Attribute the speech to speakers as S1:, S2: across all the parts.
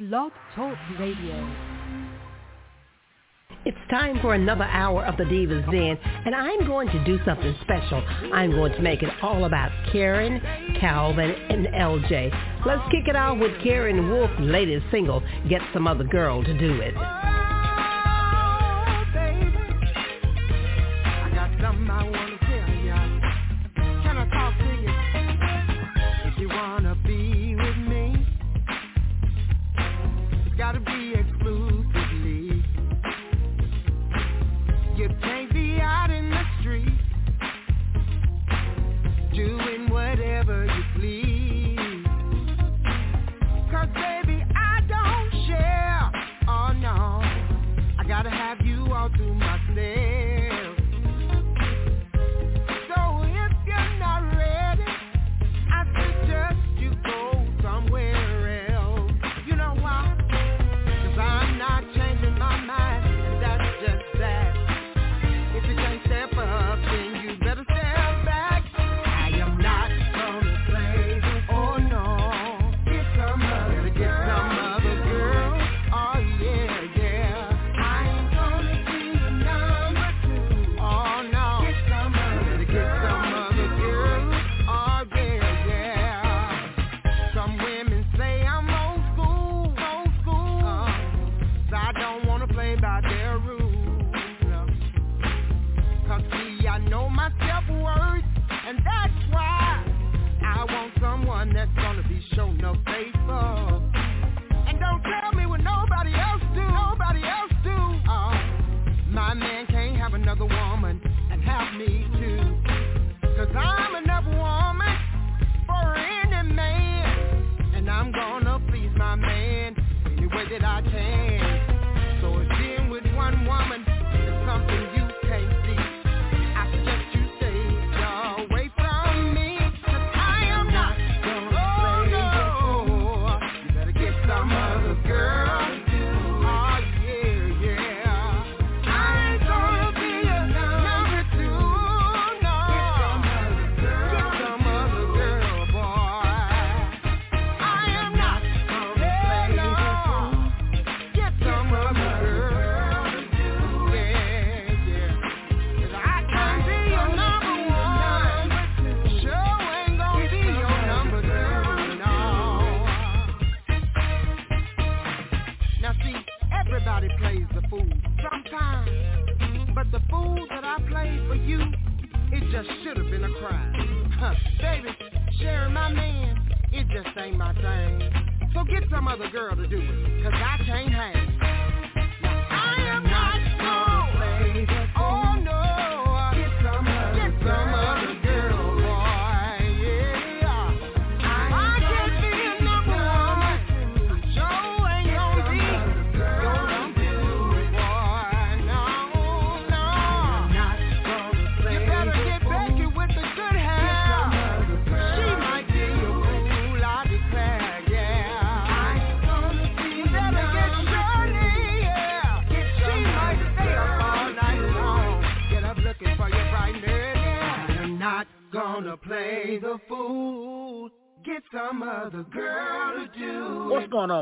S1: Blog Talk Radio.
S2: It's time for another hour of the Divas Den, and I'm going to do something special. I'm going to make it all about Karen, Calvin, and LJ. Let's kick it off with Karen Wolfe's latest single, Get Some Other Girl to Do It.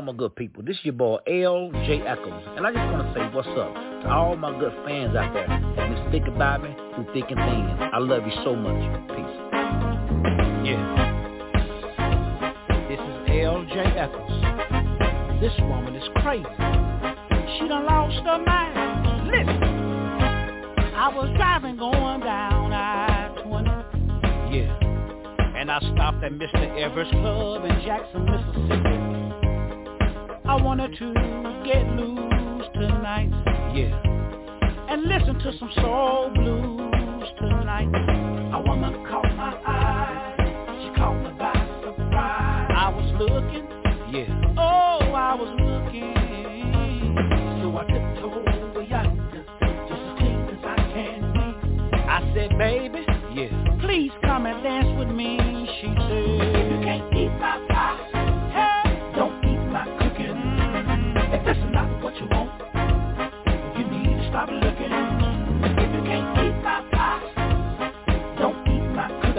S3: My good people. This is your boy L.J. Echols, and I just want to say what's up to all my good fans out there that been sticking by me through thick and thin. I love you so much. Peace.
S4: Yeah. This is L.J. Echols. This woman is crazy. She done lost her mind. Listen. I was driving going down I-20. Yeah. And I stopped at Mr. Everett's Club in Jackson, Mississippi. I wanted to get loose tonight, yeah. And listen to some soul blues tonight.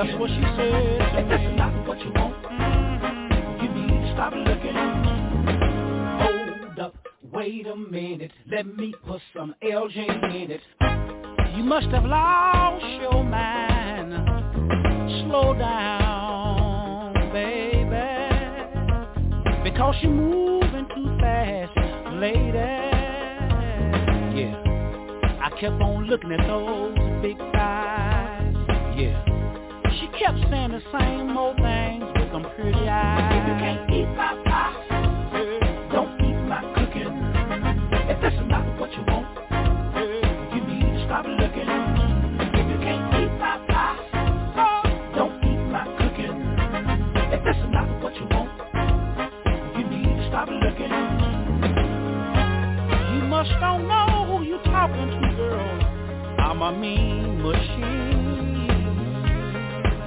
S4: That's what she said. If that's not what you want, mm-hmm. you need to stop looking. Hold up, wait a minute, let me put some LJ in it. You must have lost your mind. Slow down, baby. Because you're moving too fast, lady. Yeah. I kept on looking at those big thighs. Kept saying the same old things with them pretty eyes.
S5: If you can't eat my pie, don't eat my cooking. If that's not what you want, you need to stop looking. If you can't eat my pie, don't eat my cooking. If that's not what you want, you need to stop looking.
S4: You must don't know who you're talking to, girl. I'm a mean machine.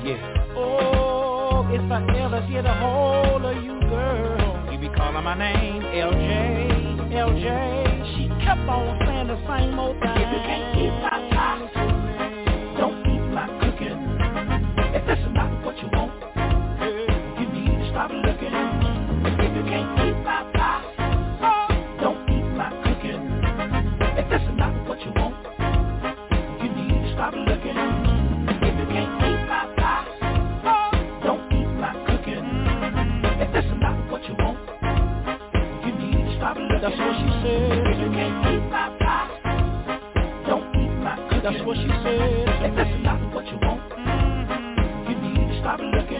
S4: Yeah. Oh, if I ever get a hold of you, girl, you be calling my name, LJ, LJ. She kept on saying the same old thing.
S5: If you can't eat my pie, That's what
S4: she said.
S5: If you can't eat my pie, don't eat my cooking.
S4: That's what she said
S5: If that's not what you want, mm-hmm. you need to stop looking.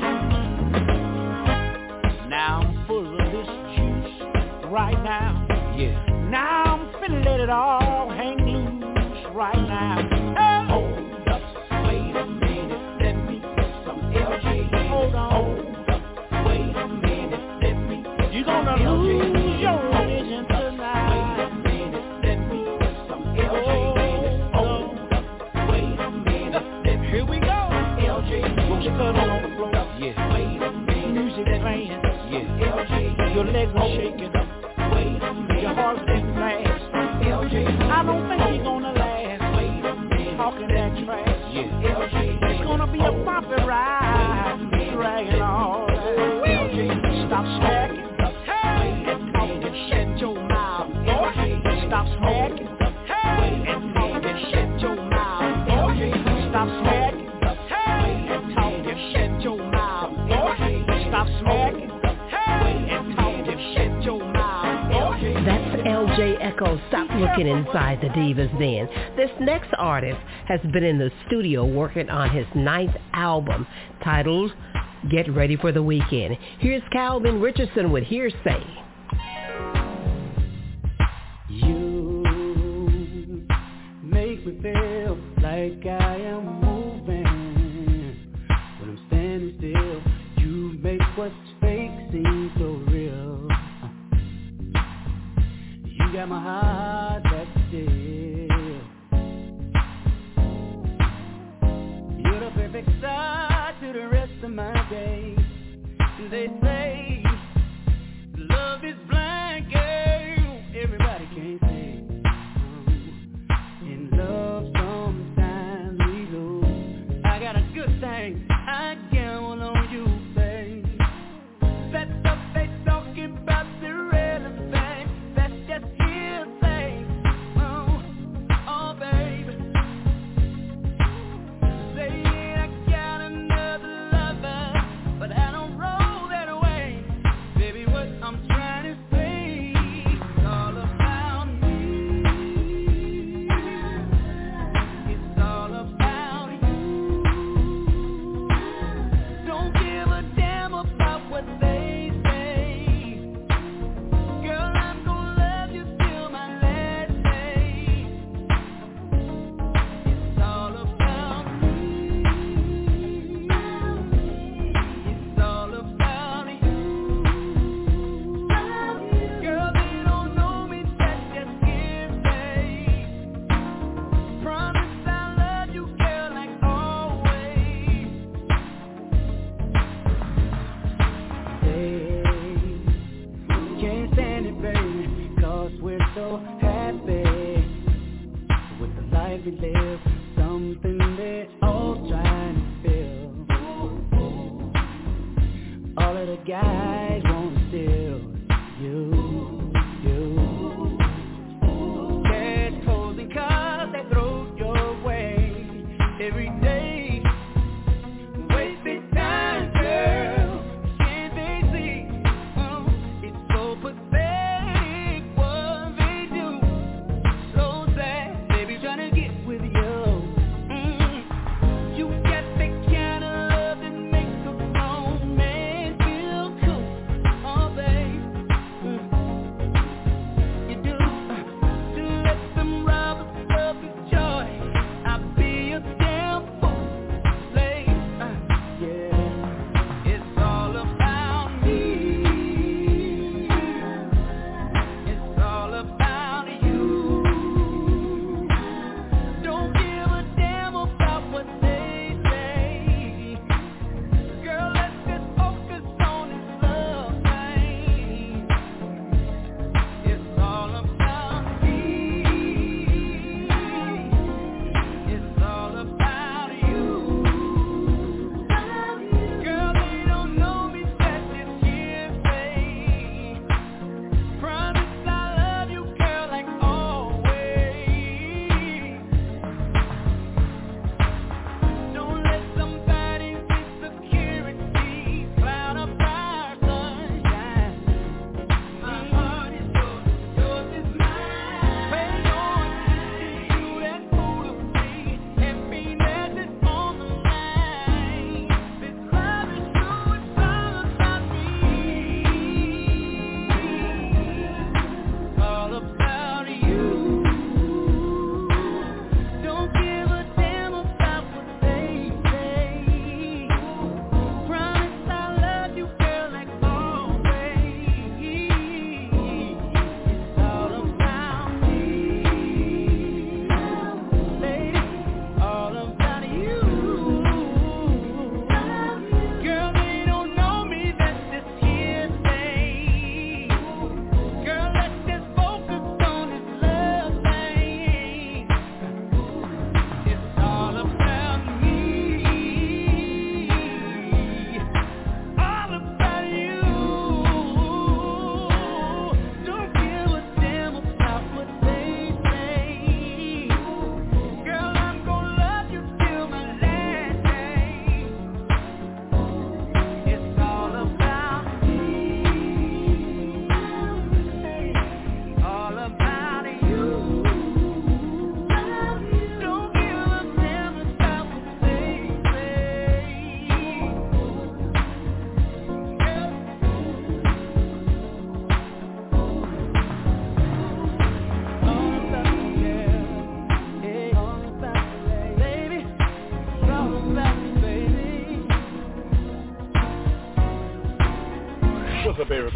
S4: Now I'm full of this juice right now. Yeah. Now I'm finna let it all hang loose right now. Hey.
S5: Hold up, wait a minute, let me put some LJ in.
S4: Hold on.
S5: Hold up, wait a minute, let me
S4: You gonna Your legs are shaking.
S5: Wait a minute,
S4: Your heart's beating fast.
S5: LJ.
S4: I don't think you're gonna last.
S5: Wait a minute,
S4: Talking that trash.
S5: Yeah. LJ.
S4: It's gonna be a bumpy
S6: Echo. Stop looking inside the Divas Den. This next artist has been in the studio working on his ninth album titled Get Ready for the Weekend. Here's Calvin Richardson with Hearsay.
S7: You make me feel like I am got my heart back still. You're the perfect start to the rest of my day. They say every live Something they all trying to feel All of the guys want to steal you, you. They throw your way.
S8: Every day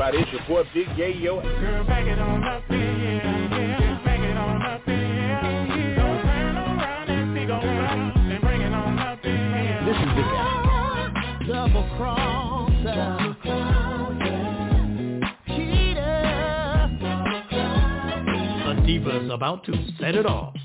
S8: everybody. It's your boy Big Yayo.
S4: Girl, back it on up in. Yeah. It on up in. Don't turn around and be and bring it on up.
S3: This is the
S4: Double crosser.
S9: Diva's about to set it off.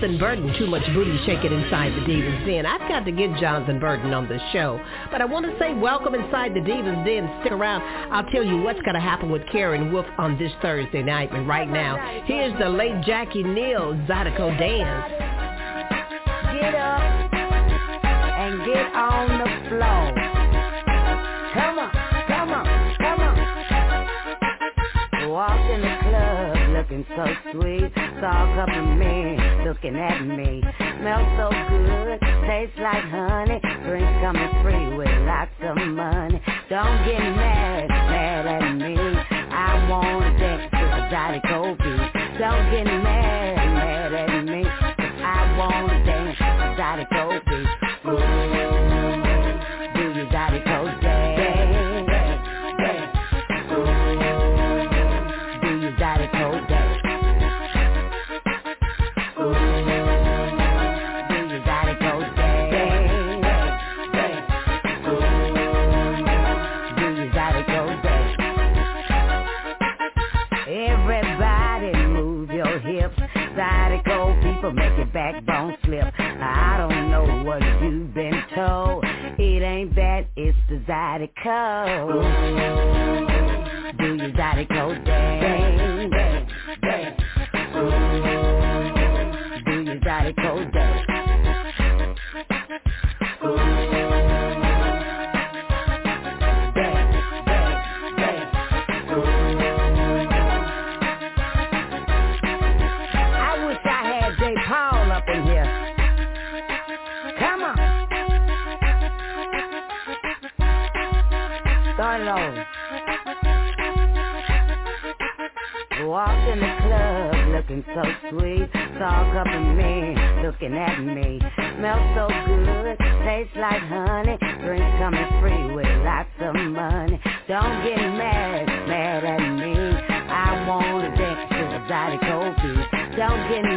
S6: Jonathan Burton too much booty shaking inside the Divas Den. I've got to get Jonathan Burton on the show. But I want to say welcome inside the Divas Den. Stick around. I'll tell you what's going to happen with Karen Wolfe on this Thursday night. And right now, here's the late Jackie Neal Zydeco Dance.
S8: Get up and get on the floor. Come on, come on, come on. Walk in the club looking so sweet. Saw a couple men and at me. Mouth so
S10: down in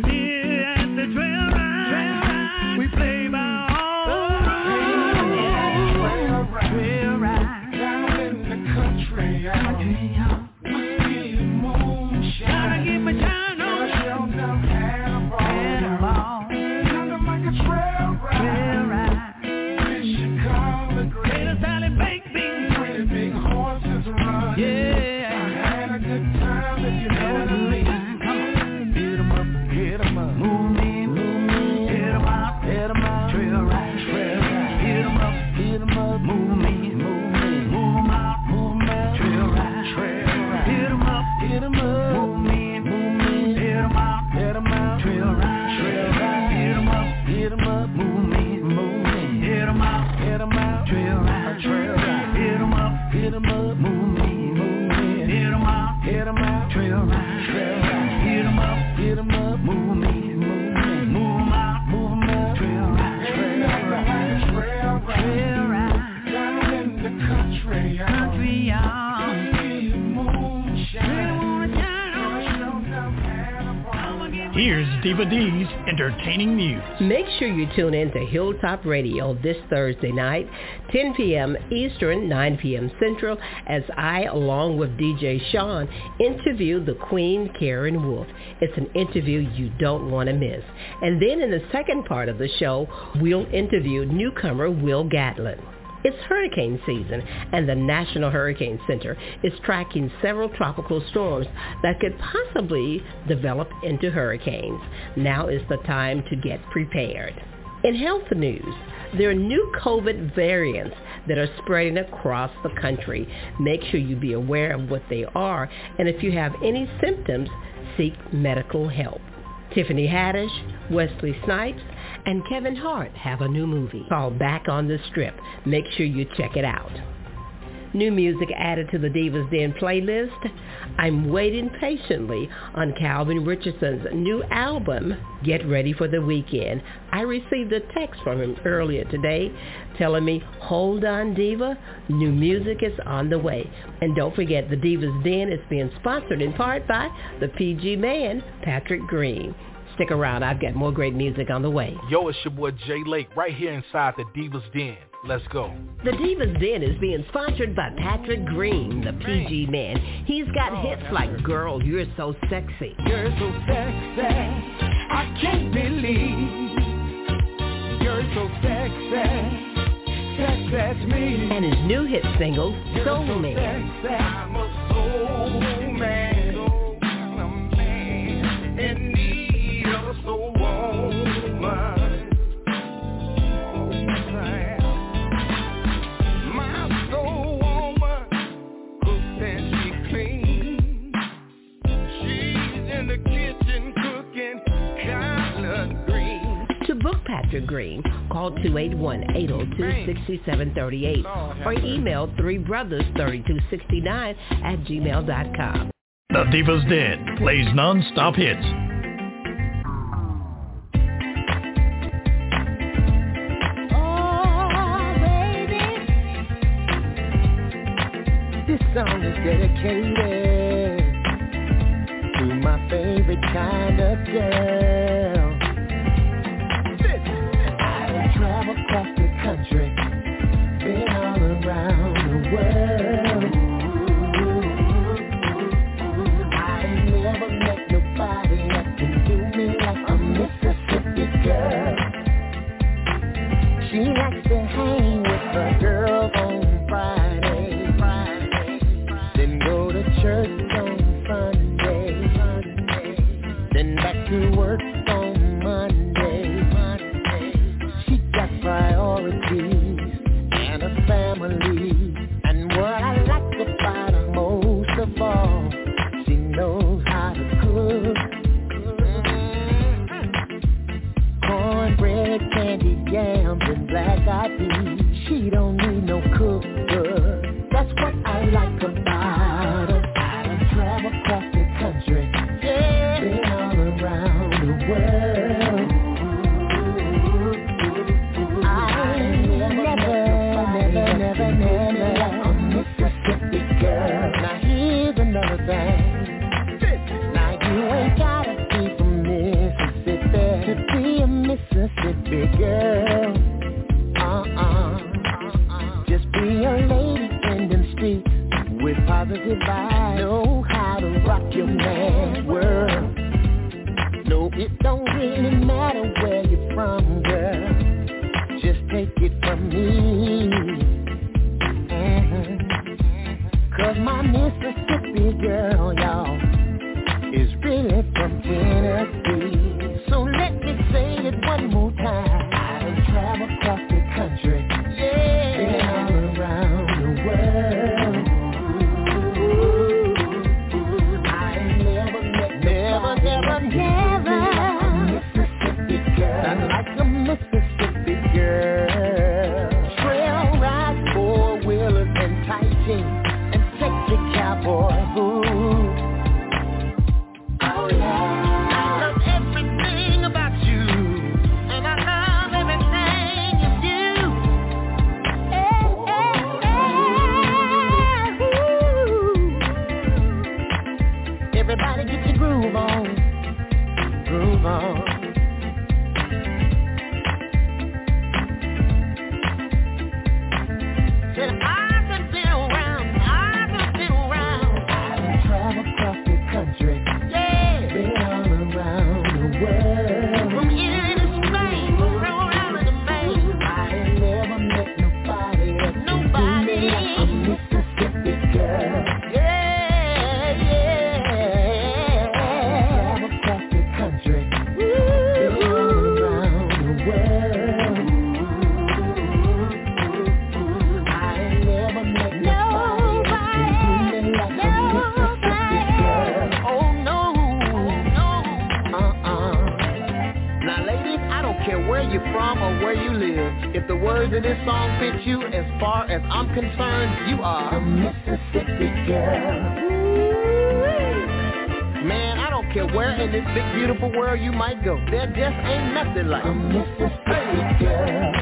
S10: Cause
S6: Make sure you tune in to Hilltop Radio this Thursday night, 10 p.m. Eastern, 9 p.m. Central, as I, along with DJ Sean, interview the Queen Karen Wolfe. It's an interview you don't want to miss. And then in the second part of the show, we'll interview newcomer Will Gatlin. It's hurricane season, and the National Hurricane Center is tracking several tropical storms that could possibly develop into hurricanes. Now is the time to get prepared. In health news, there are new COVID variants that are spreading across the country. Make sure you be aware of what they are, and if you have any symptoms, seek medical help. Tiffany Haddish, Wesley Snipes, and Kevin Hart have a new movie called Back on the Strip. Make sure you check it out. New music added to the Divas Den playlist. I'm waiting patiently on Calvin Richardson's new album, Get Ready for the Weekend. I received a text from him earlier today telling me, hold on Diva, new music is on the way. And don't forget, the Divas Den is being sponsored in part by the PG man, Patrick Green. Stick around, I've got more great music on the way.
S11: Yo, it's your boy Jay Lake right here inside the Divas Den. Let's go.
S6: The Divas Den is being sponsored by Patrick Green, the PG man. He's got hits like Girl, You're So Sexy.
S10: You're so sexy, I can't believe you're so sexy. Sex, that's me.
S6: And his new hit single,
S10: You're
S6: Soul
S10: so
S6: Man. Book Patrick Green, call 281-802-6738 or email 3brothers3269 at gmail.com.
S12: The Divas Den plays non-stop hits. Oh baby.
S13: This song is dedicated to my favorite kind of girl. Been all around the world. I ain't never met nobody that can do me like a Mississippi girl. She likes to hang with her girls on Friday, then go to church on Sunday, then back to work feeling more. you as far as I'm concerned. You are the Mississippi girl. Man, I don't care where in this big beautiful world
S14: you might go. There just ain't nothing like a Mississippi girl.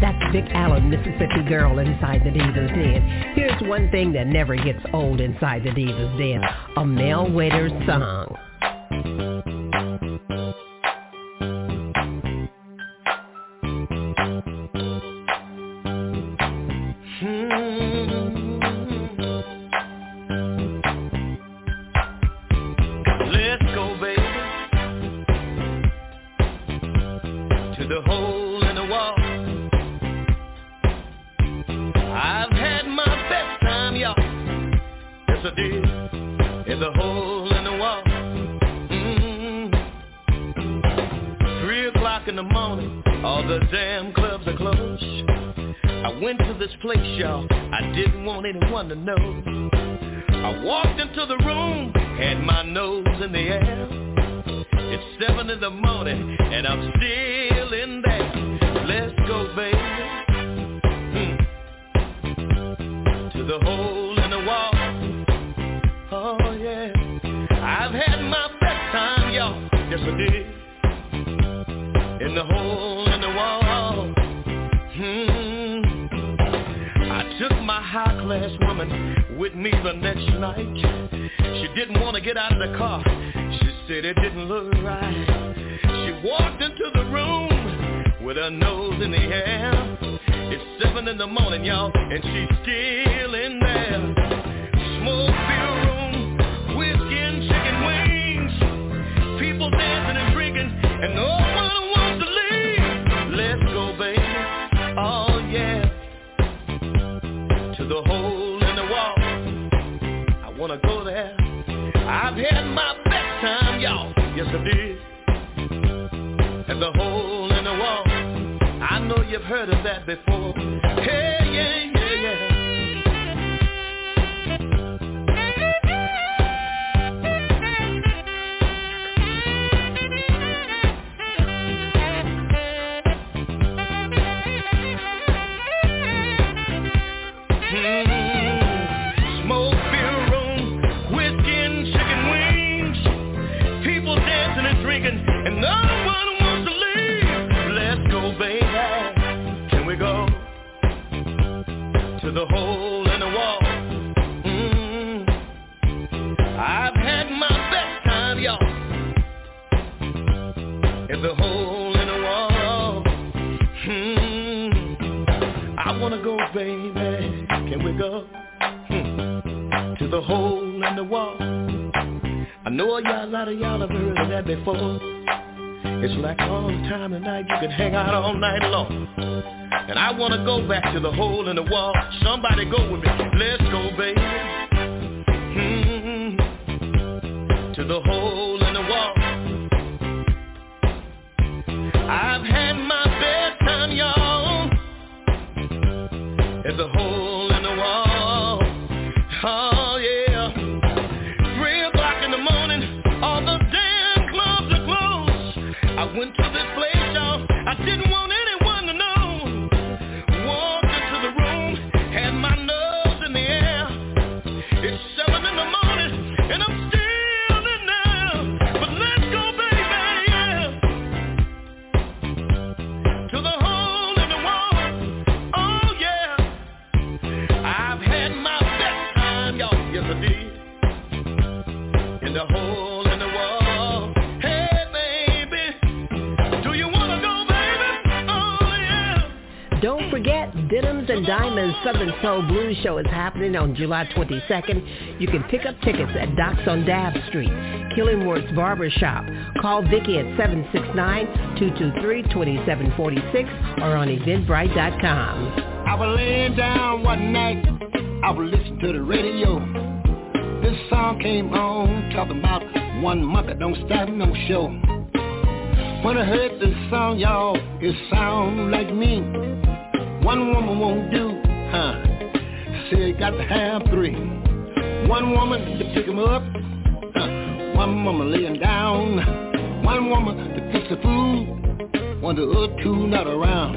S14: That's Vick Allen, Mississippi girl inside the Diva's Den. Here's one thing that never gets old inside the Diva's Den. A Mel Waiters song. Baby. Can we go? Hmm. To the hole in the wall. I know a lot of y'all have heard that before. It's like all the time tonight, you can hang out all night long. And I wanna go back to the hole in the wall. Somebody go with me. Let's go, baby. Mm-hmm. To the hole
S6: Southern Soul Blues Show is happening on July 22nd. You can pick up tickets at Docks on Dab Street, Killingworth's Barber Shop. Call Vicky at 769-223-2746 or on eventbrite.com.
S15: I was laying down one night, I was listening to the radio. This song came on, talking about one monkey don't start no show. When I heard this song, y'all, it sound like me. One woman won't do, huh? Said got to have three. One woman to pick 'em up? One woman laying down. One woman to fix the food. One the other two not around.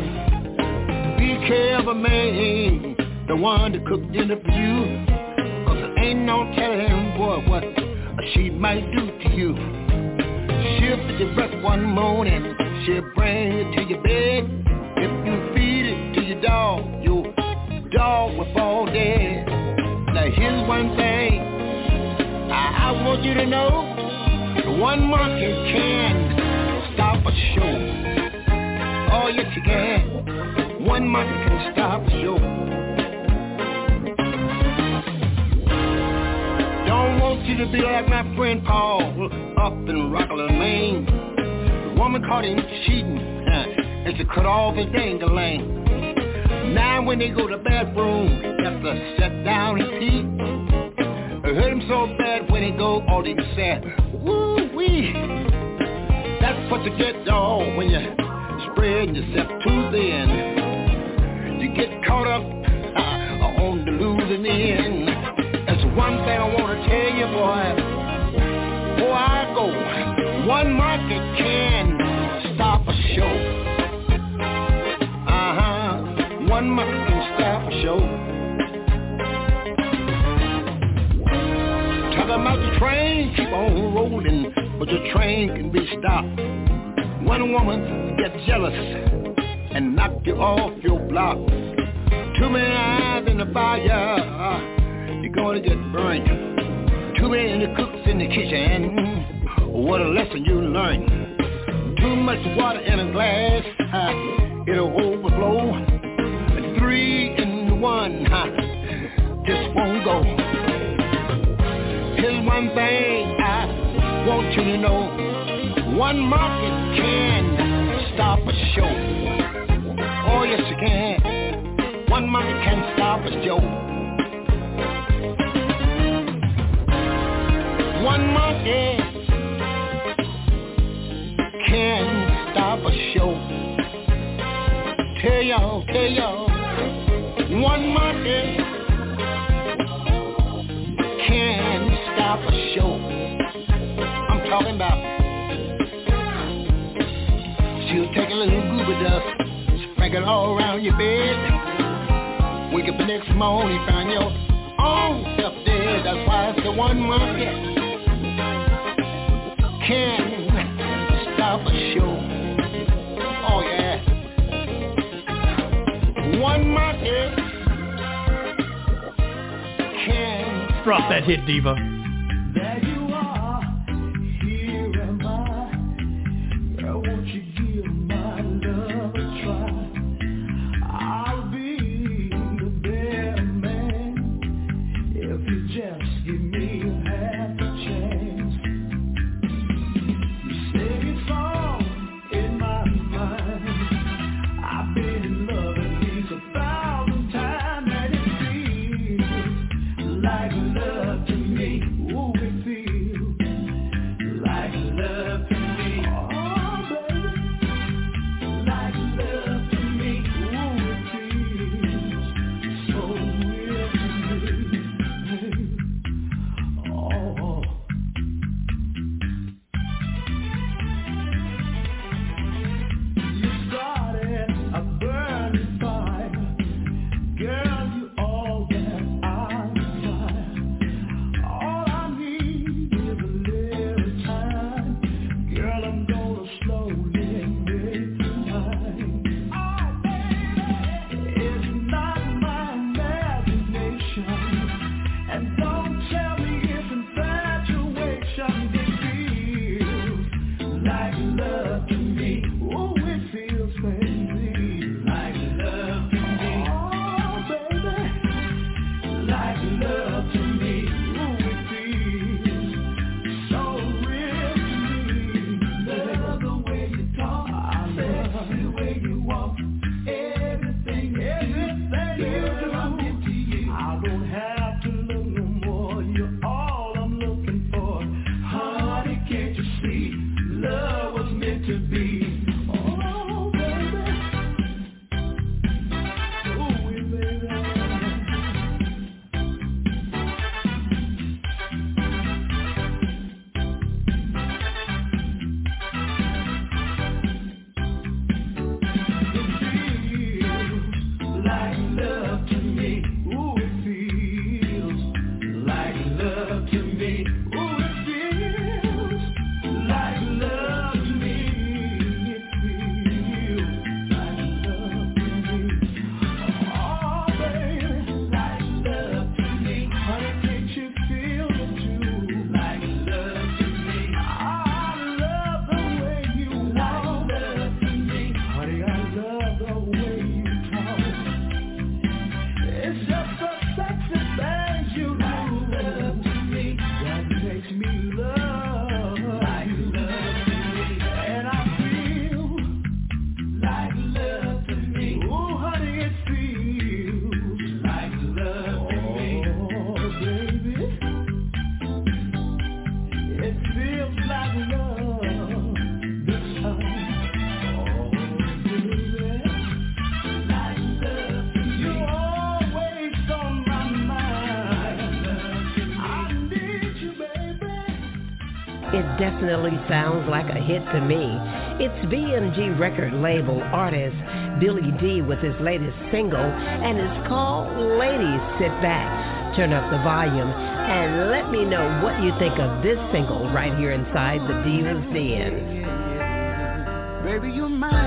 S15: Be careful, man, the one to cook dinner for you. Cause there ain't no telling, boy, what she might do to you. She'll put your breath one morning, she'll bring it to your bed. If you feed it to your dog, your dog will fall dead. Now here's one thing I, I want you to know. One monkey can stop a show. Oh, yes, you can. One monkey can stop a show. Don't want you to be like my friend Paul up in Rockland, Maine. The woman caught him cheating huh, and she cut off his dangling. Now when they go to bathroom, have to sit down and pee. It hurt him so bad when he go, all they said, woo wee. That's what you get, dog, when you spread yourself too thin. You get caught up uh, train, keep on rolling, but the train can be stopped. One woman get jealous and knock you off your block. Too many eyes in the fire you're gonna get burned. Too many cooks in the kitchen, what a lesson you learned. Too much water in a glass, it'll overflow. Three in one, just won't go. One thing I want you to know. One market can stop a show. Oh yes you can. One market can stop a show. one monkey can stop a show. Tell y'all, tell y'all, one monkey stop a show. I'm talking about she'll take a little goofer dust, sprinkle all around your bed. Wake up the next morning, find your own self dead. That's why it's the one monkey can stop a show. Oh yeah. One monkey Can
S9: Drop that hit, Diva.
S6: Definitely sounds like a hit to me. It's BMG record label artist Billy D with his latest single, and it's called Ladies Sit Back. Turn up the volume and let me know what you think of this single right here inside the Divas Den.
S16: Baby, you're mine.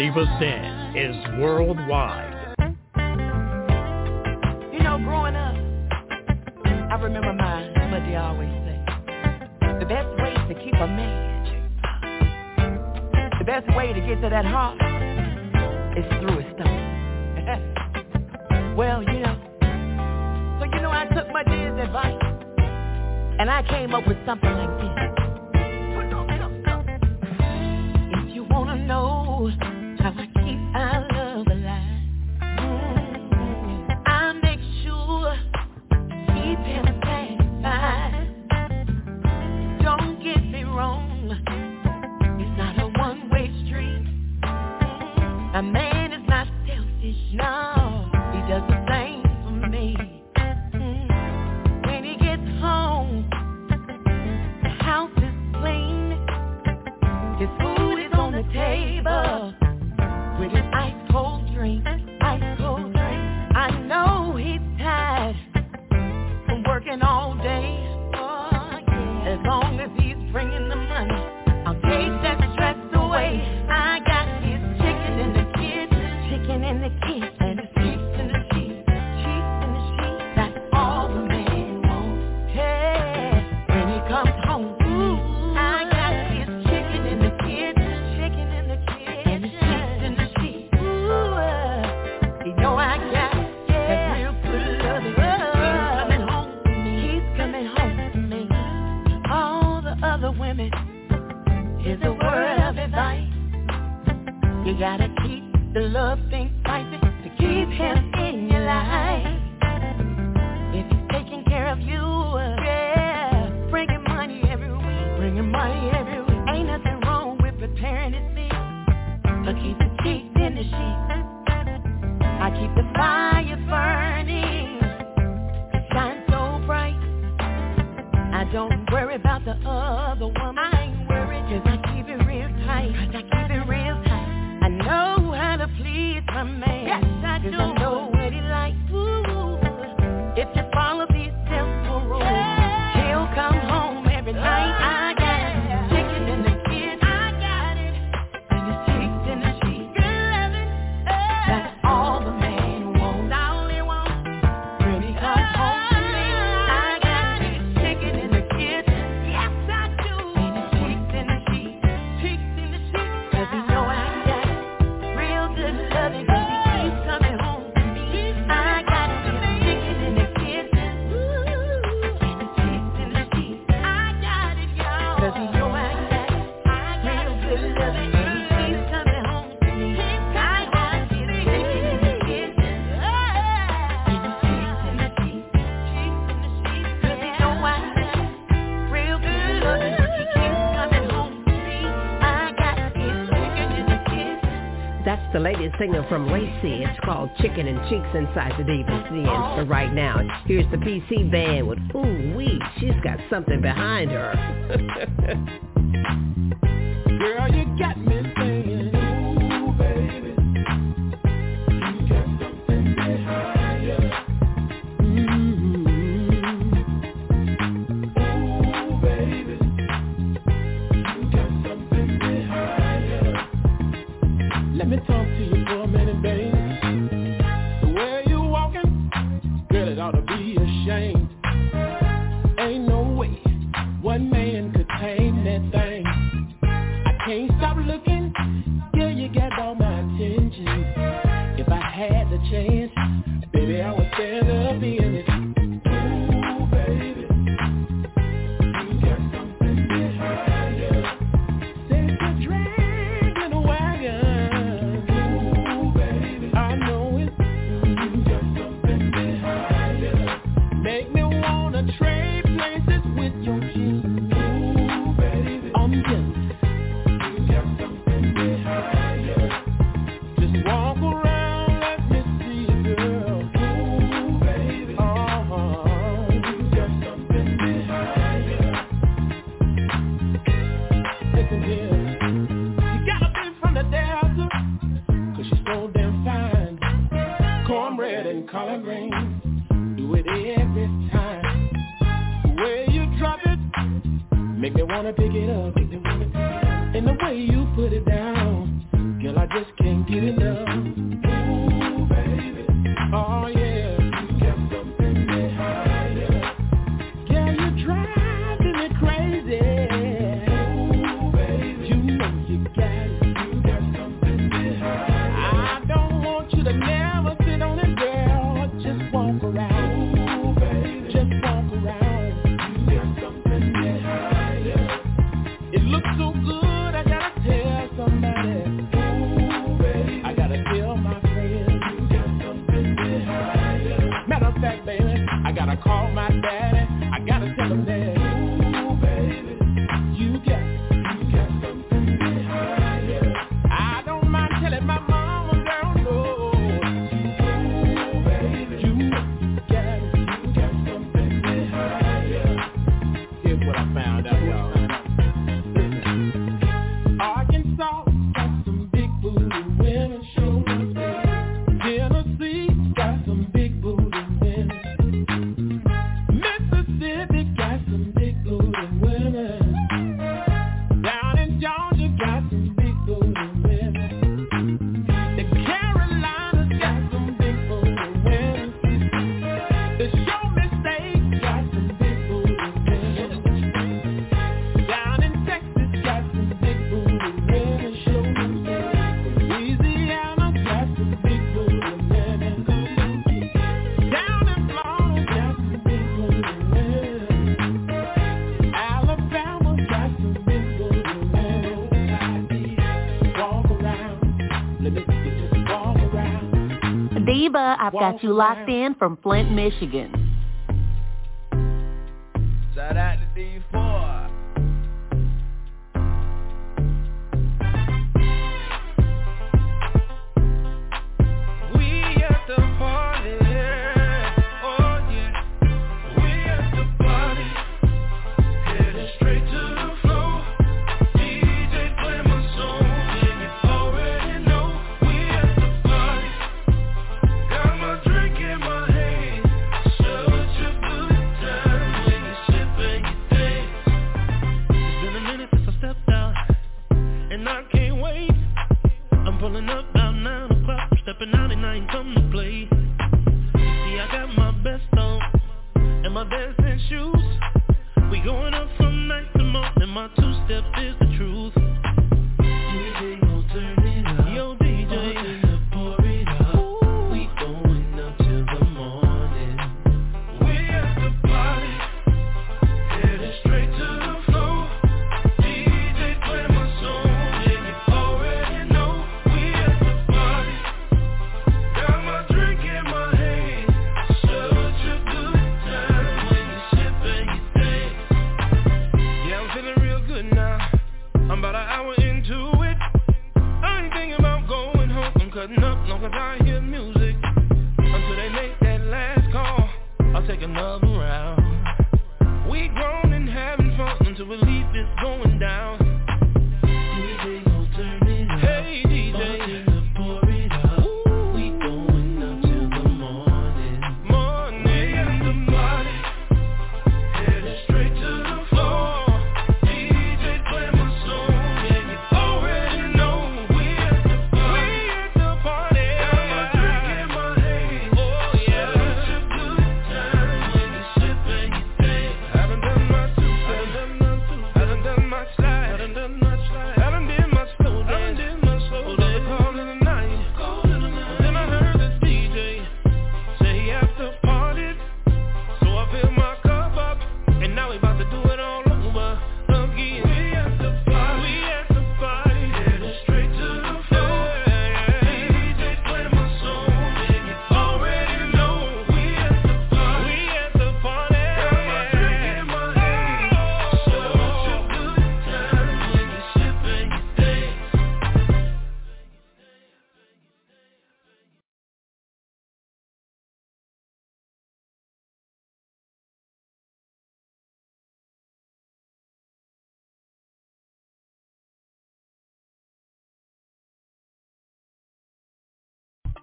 S9: Diva Den is worldwide.
S17: You know, growing up, I remember my mother always say, the best way to keep a man, the best way to get to that heart is through his stomach. well, you know, so you know I took my dad's advice, and I came up with something like this. my man. Yes, I do. I know what he likes.
S6: Singer from Lacey. It's called Chicken and Cheeks Inside the DVC. And for right now, here's the PC band with Ooh Wee. She's got something behind her.
S18: Girl, you got me
S19: I've got you locked in from Flint, Michigan.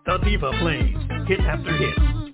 S9: The Diva plays hit after hit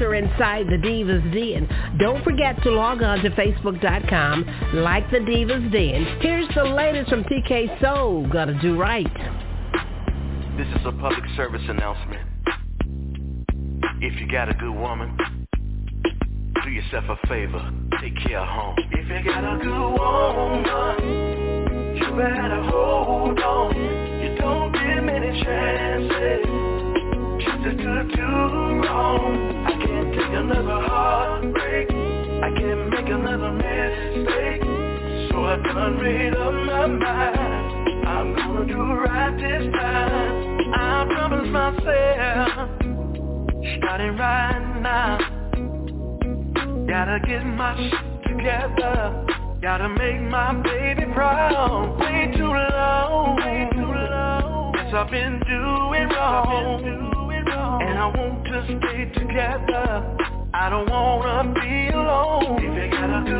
S6: Inside the Divas Den. Don't forget to log on to Facebook.com, like the Divas Den. Here's the latest from TK Soul. Gotta do right.
S14: This is a public service announcement. If you got a good woman, do yourself a favor. Take care of home.
S19: If you got a good woman, you better hold on. You don't give many chances. Just too, too wrong. I done made up my mind. I'm gonna do right this time. I promise myself, starting right now. Gotta get my shit together. Gotta make my baby proud. Way too long. I've been doing wrong. And I want to stay together. I don't wanna be alone. If you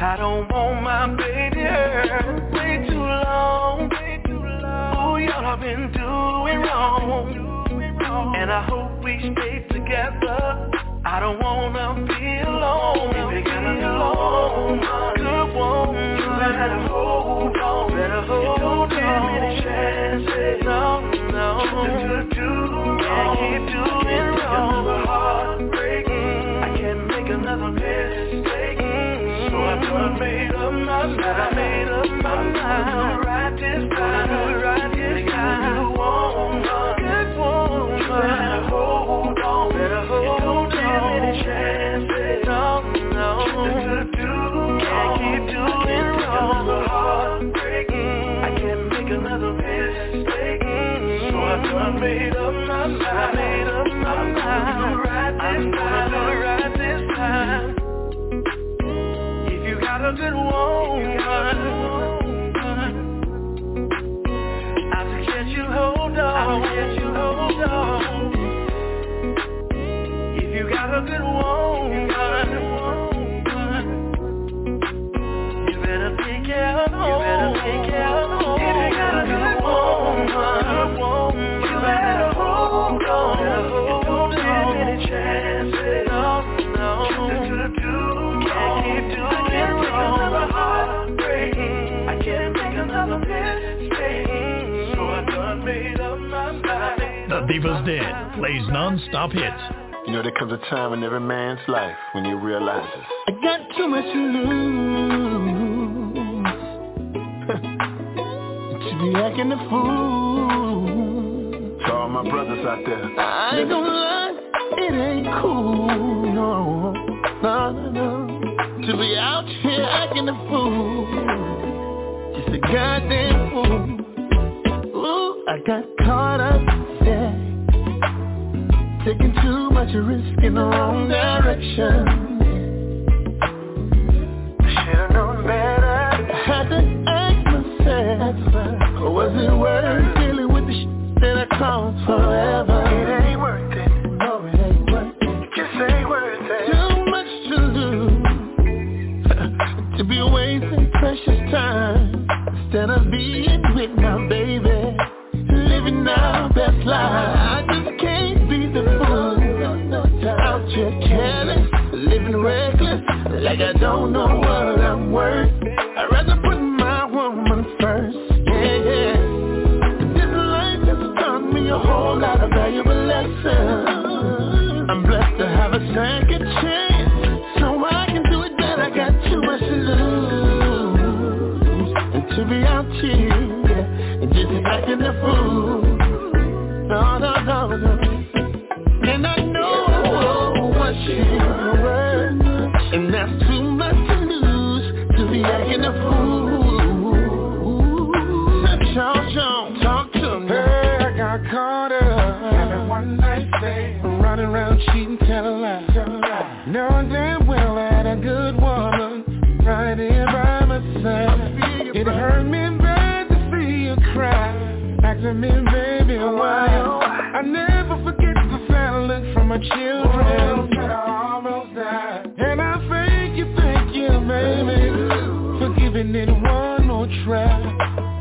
S19: got a good woman, good woman, you better hold on. Better hold you don't give many chances. No, no. Just to do Can't keep doing wrong. Heartbreak make another mistake. So I done made up my mind. Made up my mind. Do right this time. Right this time. Coming home straight from work. From work. I'm not doing those things I used to. I don't want my baby hurt. Way too long. Way too long. Oh, y'all have been doing wrong. And I hope we stay together. I don't wanna be alone. If you got a good woman, you better hold on. Better hold you don't give many chances. No, no. Just to do Can't keep doing wrong. Another heartbreak. I made up my mind. I made up my mind. Do it right this time. Do it right this time. Good woman, good woman. Better hold on. Better hold on many chances. No, no. Just to do Can't keep doing wrong. Another. I can't make another mistake. So I made up my mind. Made up my mind. I'm got a good woman, I suggest you hold on. I suggest you hold on If you got a good woman, you better take care of home. You better take care of home. If you got a good woman, you better hold on.
S12: Divas Den plays non-stop hits.
S20: You know, there comes a time in every man's life when he realizes
S15: I got too much to lose. To be acting a fool.
S20: To all my brothers out there.
S15: I ain't gonna lie, it ain't cool, no. No, no, no. To be out here acting a fool. Just a goddamn fool. Ooh, I got caught up, too much risk in the wrong direction. Should've known better. I had to ask myself Was it worth don't know what I'm worth. I'd rather put my woman first. Yeah, yeah. This life has taught me a whole lot of valuable lessons. I'm blessed to have a second chance So I can do it better I got too much to lose. And to be out here And just acting a fool. No, no, no, no. And I know what you're worth, and that's too acting a fool. Talk to me.
S10: Hey, I got caught up. Running around, cheating, telling lies.
S18: Now I damn well had a good woman right here by my side. It hurt me bad to see you cry. Asking me, baby, oh, why? I never forget the sad look from my children. Oh, For giving it
S10: one more try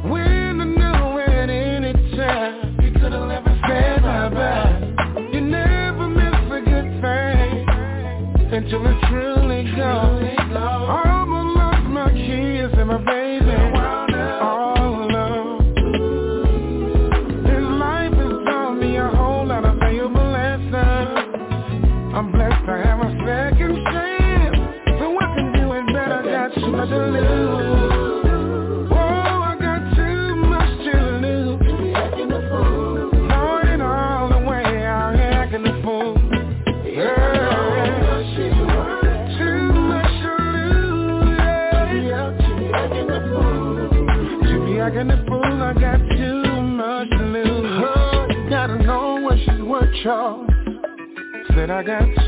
S10: I got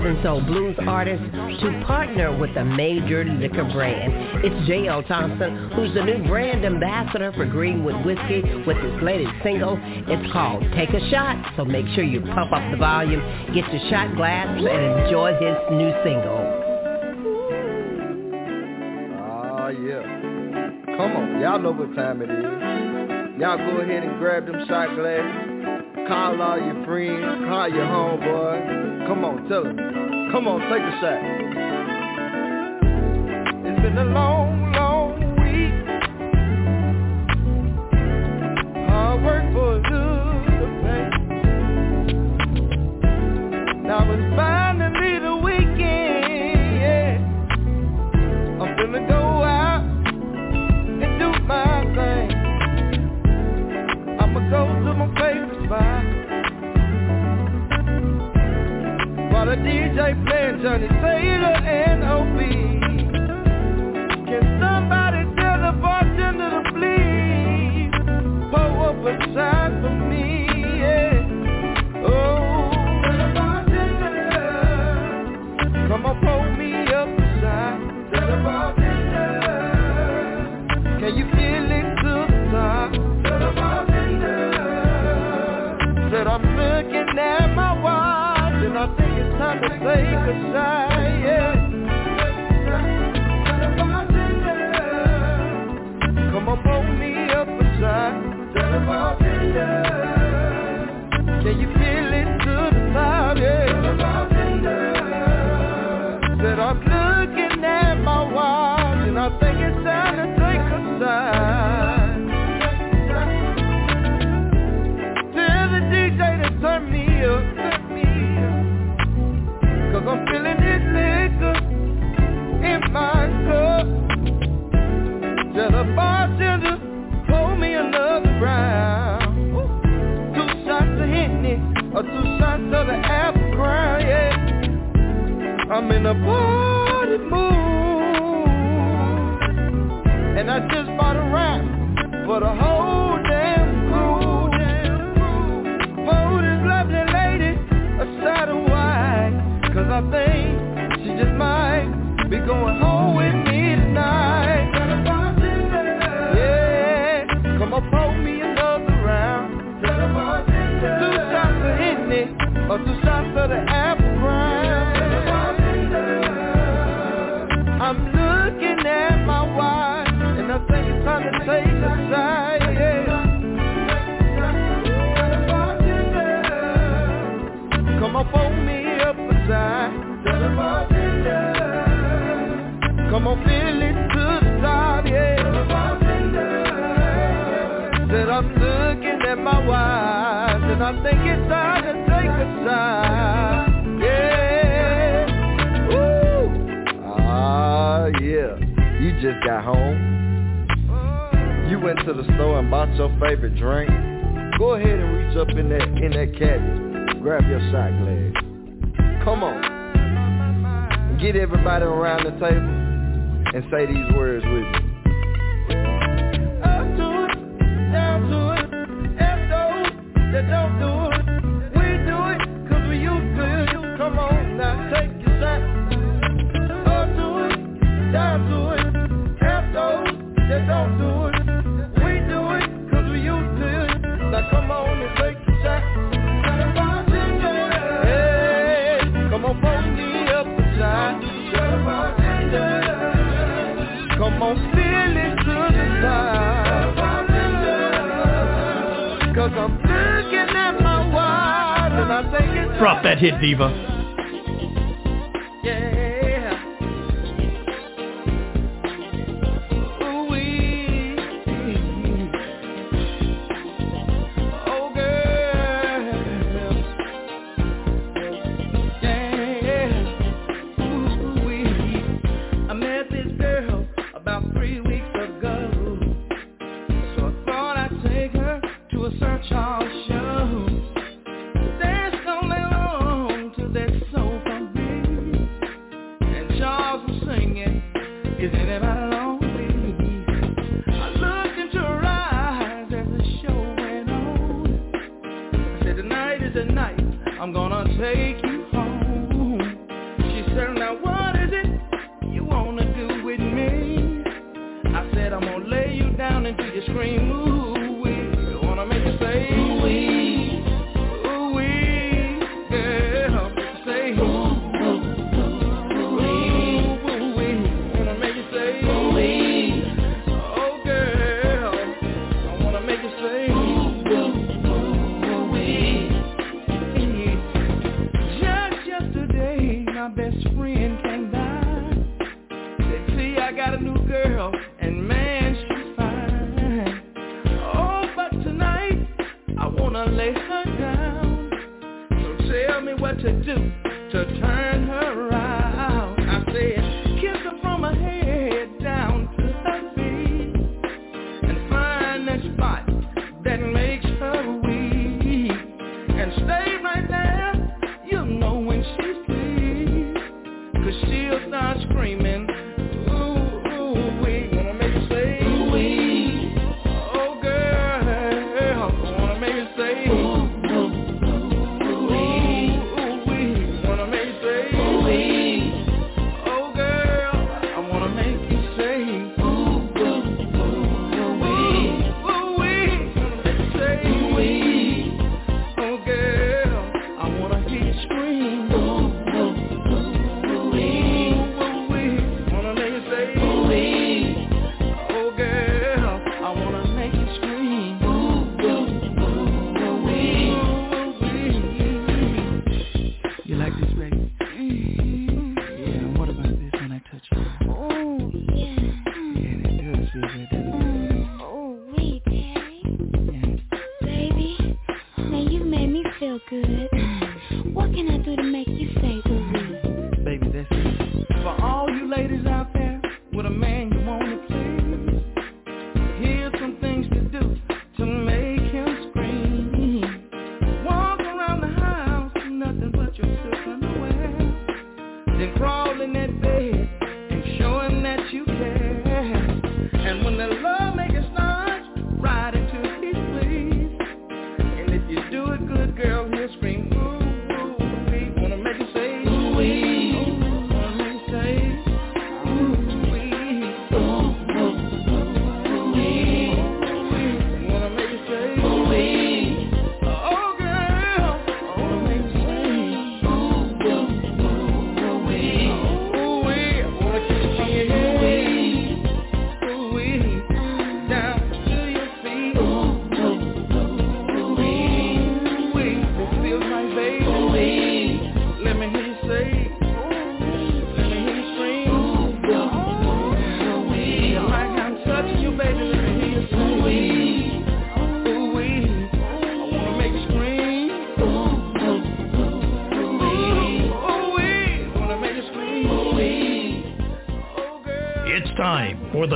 S6: Southern Soul blues artists to partner with a major liquor brand. It's J.L. Thompson, who's the new brand ambassador for Greenwood Whiskey with his latest single. It's called Take a Shot, so make sure you pump up the volume, get your shot glass, and enjoy this new single.
S19: Ah, yeah. Come on, y'all know what time it is. Y'all go ahead and grab them shot glasses. Call all your friends, call your homeboy tell it. Come on, take a shot. It's been a long
S7: Drop that hit, Diva.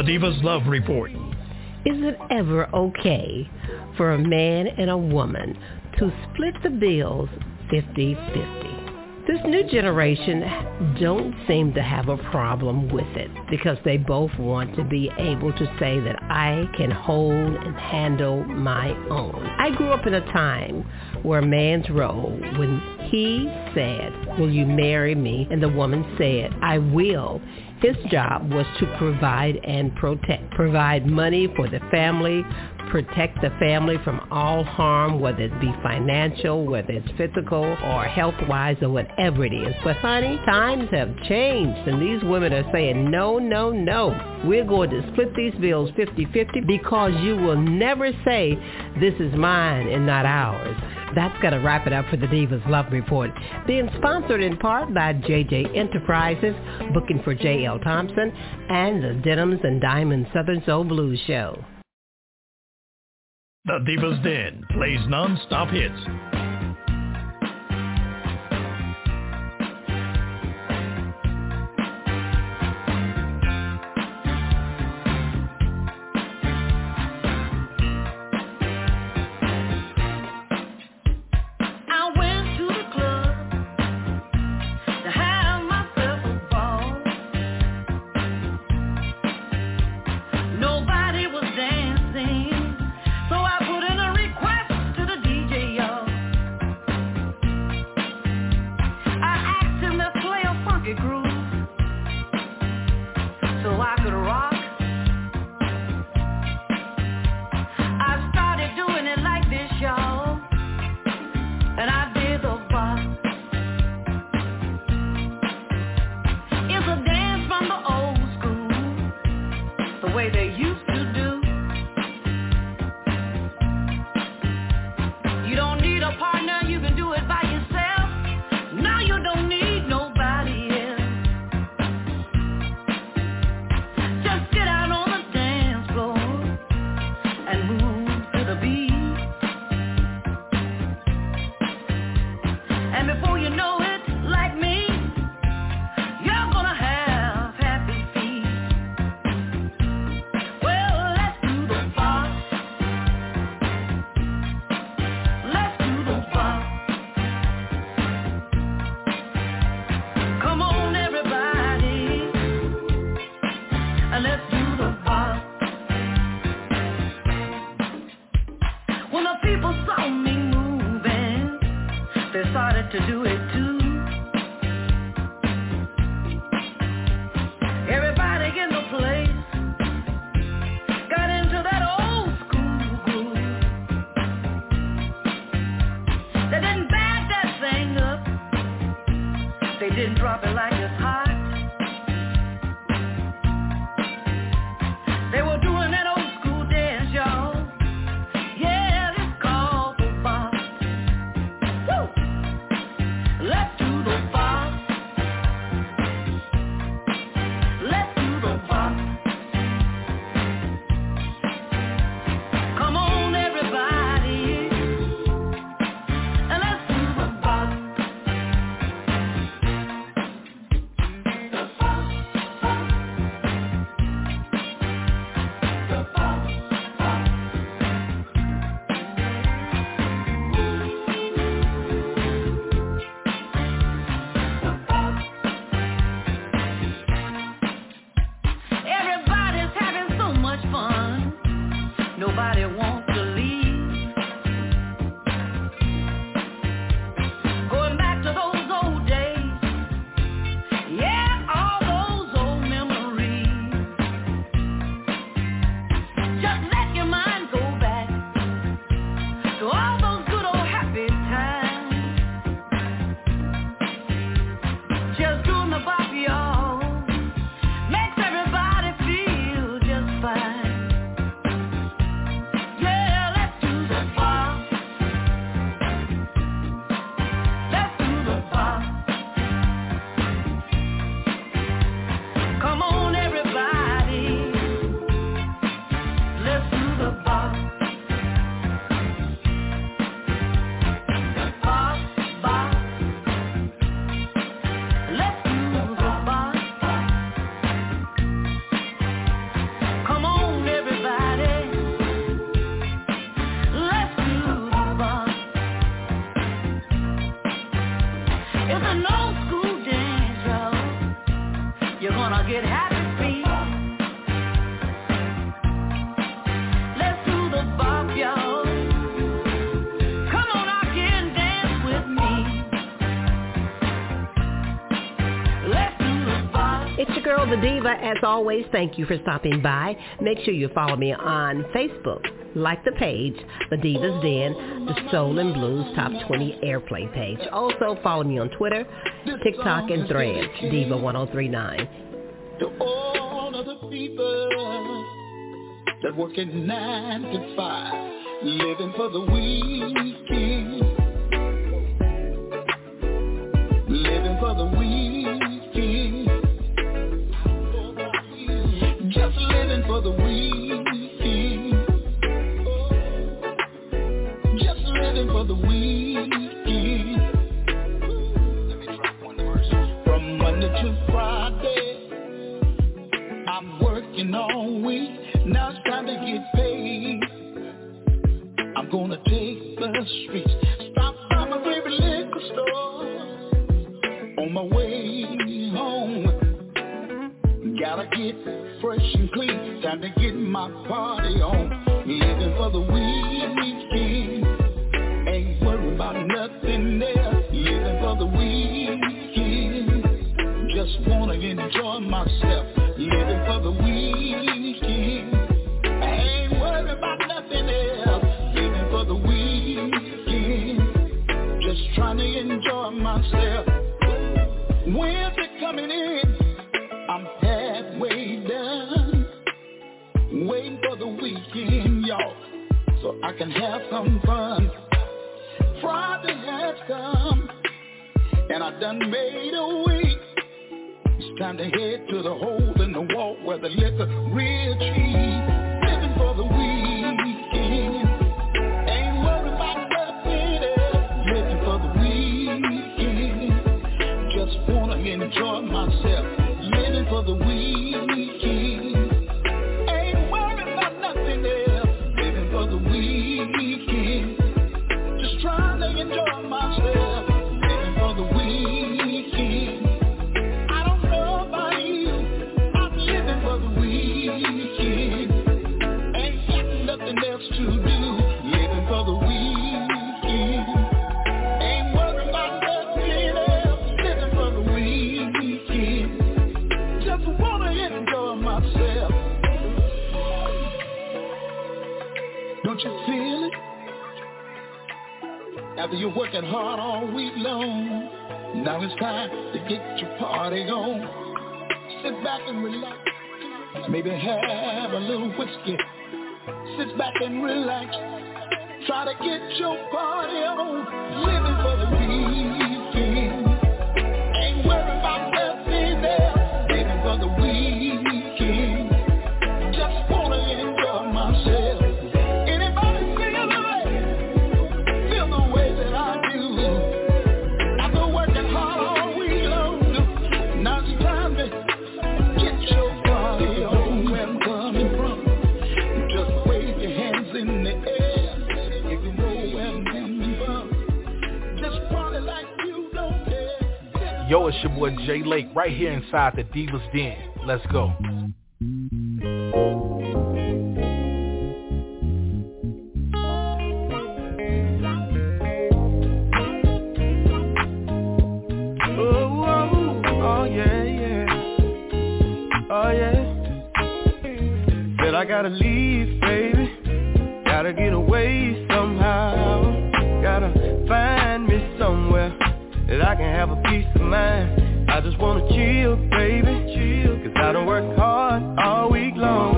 S9: Diva's Love Report.
S6: Is it ever okay for a man and a woman to split the bills 50-50? This new generation don't seem to have a problem with it because they both want to be able to say that I can hold and handle my own. I grew up in a time where a man's role when he said, will you marry me? And the woman said, I will his job was to provide and protect, provide money for the family, protect the family from all harm, whether it be financial, whether it's physical or health-wise or whatever it is. But honey, times have changed and these women are saying, no, no, no. We're going to split these bills 50-50 because you will never say this is mine and not ours. That's going to wrap it up for the Divas Love Report. Being sponsored in part by JJ Enterprises, booking for JL Thompson, and the Denims and Diamonds Southern Soul Blues Show.
S9: The Divas Den plays non-stop hits
S5: the Diva.
S6: As always, thank you for stopping by. Make sure you follow me on Facebook. Like the page, The Diva's Den, the Soul and Blues Top 20 Airplay page. Also, follow me on Twitter, TikTok, and Threads, Diva1039.
S18: To all of the people that 9 to 5, living for the week.
S21: Right here inside the Divas Den. Let's go.
S19: Oh, oh, oh, yeah, yeah. Oh, yeah. Said I gotta leave, baby. Gotta get away somehow. Gotta find me somewhere that I can have a peace of mind. I just wanna chill, baby. Chill. Cause I done worked hard all week long.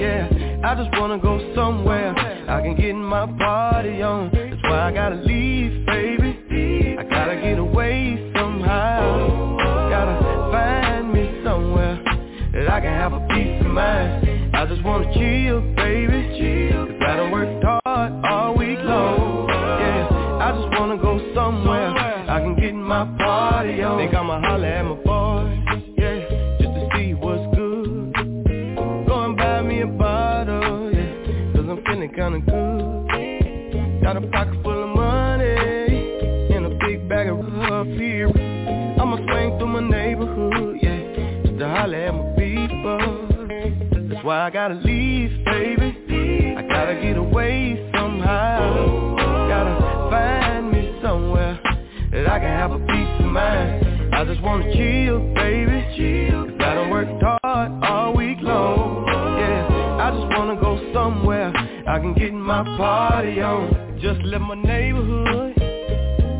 S19: Yeah, I just wanna go somewhere I can get my party on. That's why I gotta leave, baby. I gotta get away somehow. Gotta find me somewhere that I can have a peace of mind. I just wanna chill, baby. Just wanna chill, baby. Cause I done worked hard all week long. Yeah, I just wanna go somewhere I can get my party on. Just left my neighborhood,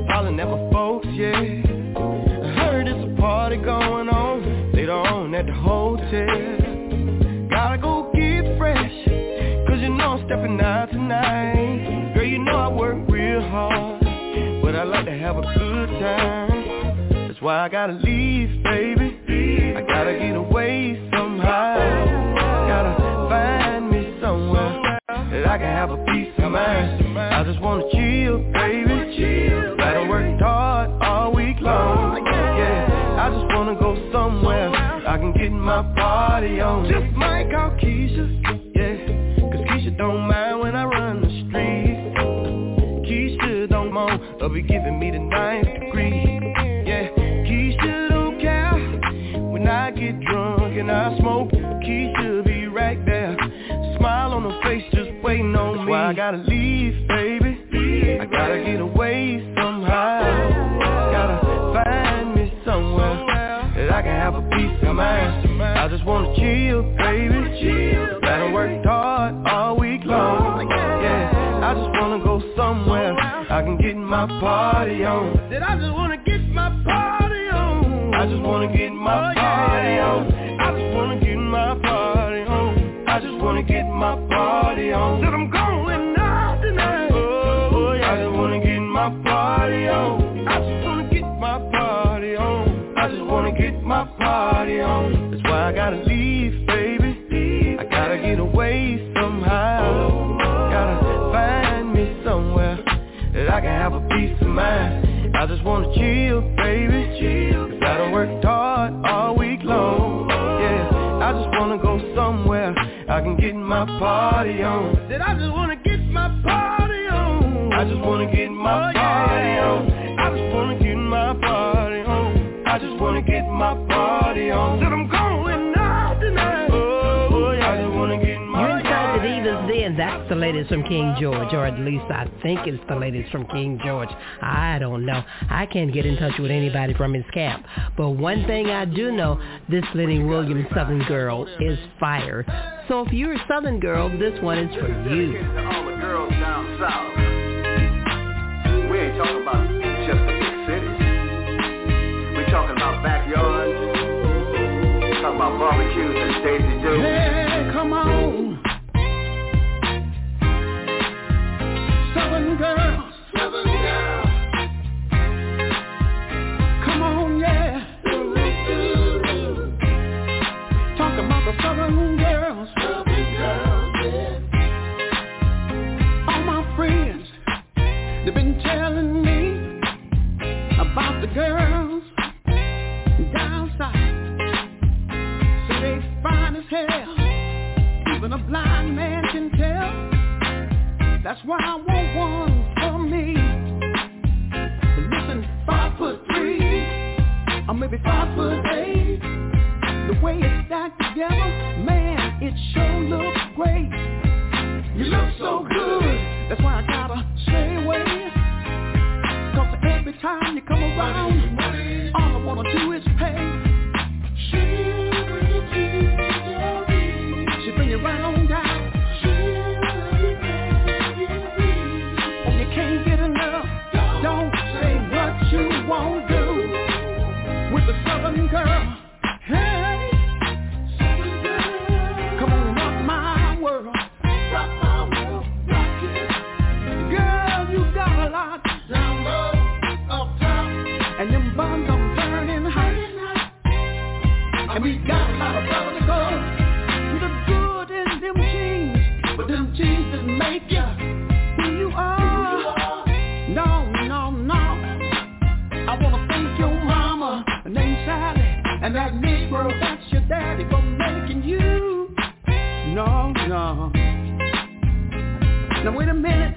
S19: hollering at my folks, yeah. I heard there's a party going on later on at the hotel. Gotta go get fresh, cause you know I'm stepping out tonight. Girl, you know I work real hard, but I like to have a good time. Why I gotta leave, baby. I gotta get away somehow. Gotta find me somewhere that I can have a peace of mind. I just wanna chill, baby. my party on. Said I'm going out tonight. Oh, oh I just wanna get my
S6: You then. That's the latest from King George, or at least I think it's the latest from King George. I don't know. I can't get in touch with anybody from his camp. But one thing I do know, this Lenny Williams Southern Girl is fire. So if you're a Southern girl, this one is for you.
S20: We ain't talking about talking about backyards. Talking about barbecues and Stacy J.
S22: Yeah, come on. Southern girl. That's why I want one for me. But listen, five foot three, or maybe five foot eight. The way it's stacked together, man, it sure looks great. You look so Now wait a minute.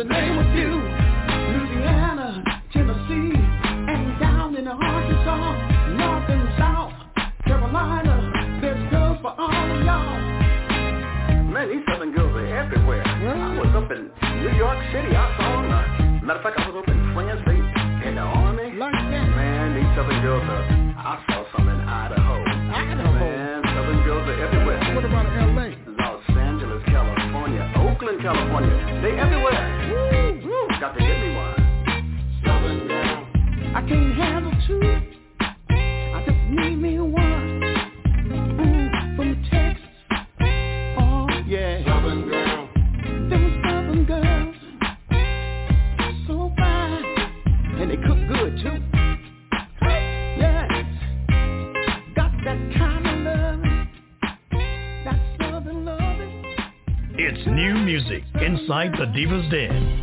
S22: the name of
S23: you. night, The Divas
S7: Den.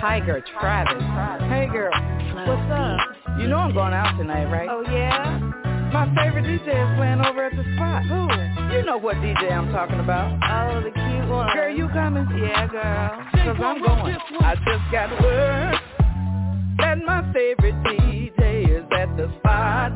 S7: Tiger Travis. Hey girl, what's up? You know I'm going out tonight, right?
S24: Oh yeah?
S7: My favorite DJ is playing over at the spot. Who? You know what DJ I'm talking about.
S24: Oh, the cute one.
S7: Girl, you coming?
S24: Yeah, girl.
S7: Cause I'm going. I just got word that my favorite DJ is at the spot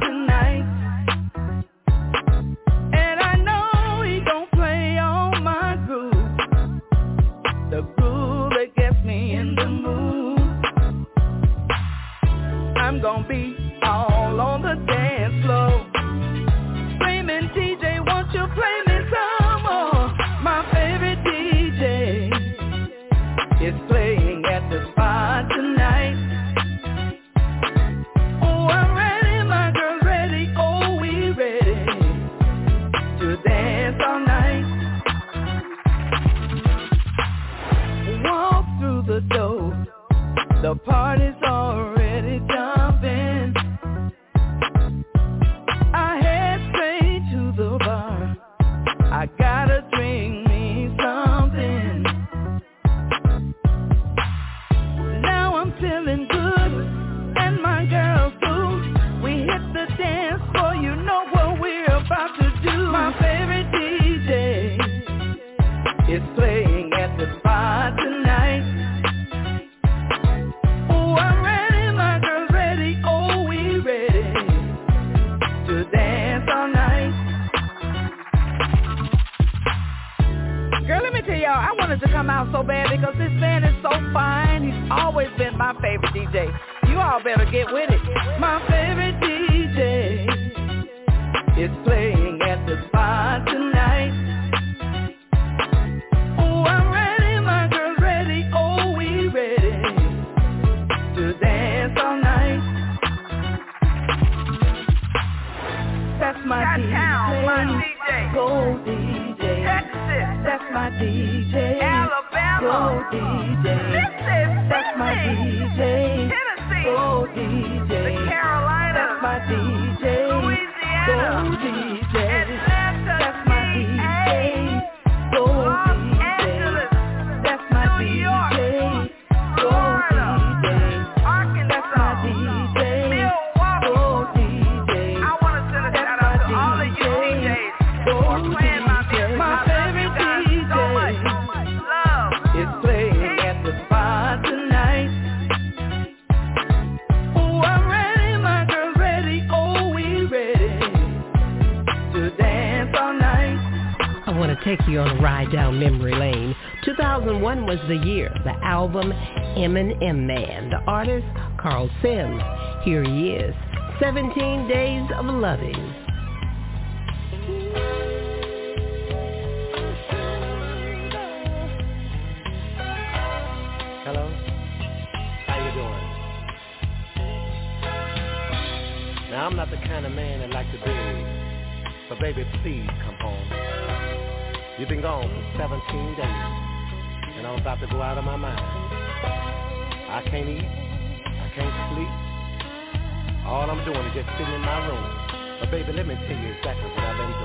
S6: Here he is, 17 Days of Loving.
S25: Hello? How you doing? Now, I'm not the kind of man that like to be. but baby, please come home. You've been gone for 17 days, and I'm about to go out of my mind. I can't eat. I can't sleep. All I'm doing is just sitting in my room. But baby, let me tell you exactly what I've been doing.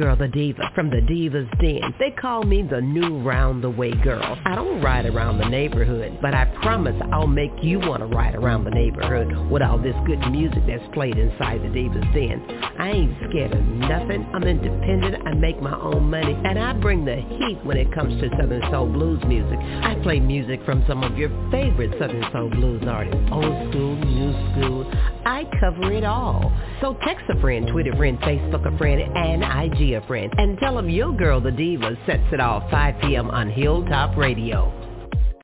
S25: Girl, the
S6: diva, from the Divas Den. They call me the new round the way girl. I don't ride around the neighborhood, but I promise I'll make you want to ride around the neighborhood with all this good music that's played inside the Divas Den. I ain't scared of nothing. I'm independent. I make my own money, and I bring the heat when it comes to Southern Soul Blues music. I play music from some of your favorite Southern Soul Blues artists, old school, new school. Cover it all. So text a friend, Twitter friend, Facebook a friend, and IG a friend, and tell them your girl, the diva, sets it off 5 p.m. on Hilltop Radio.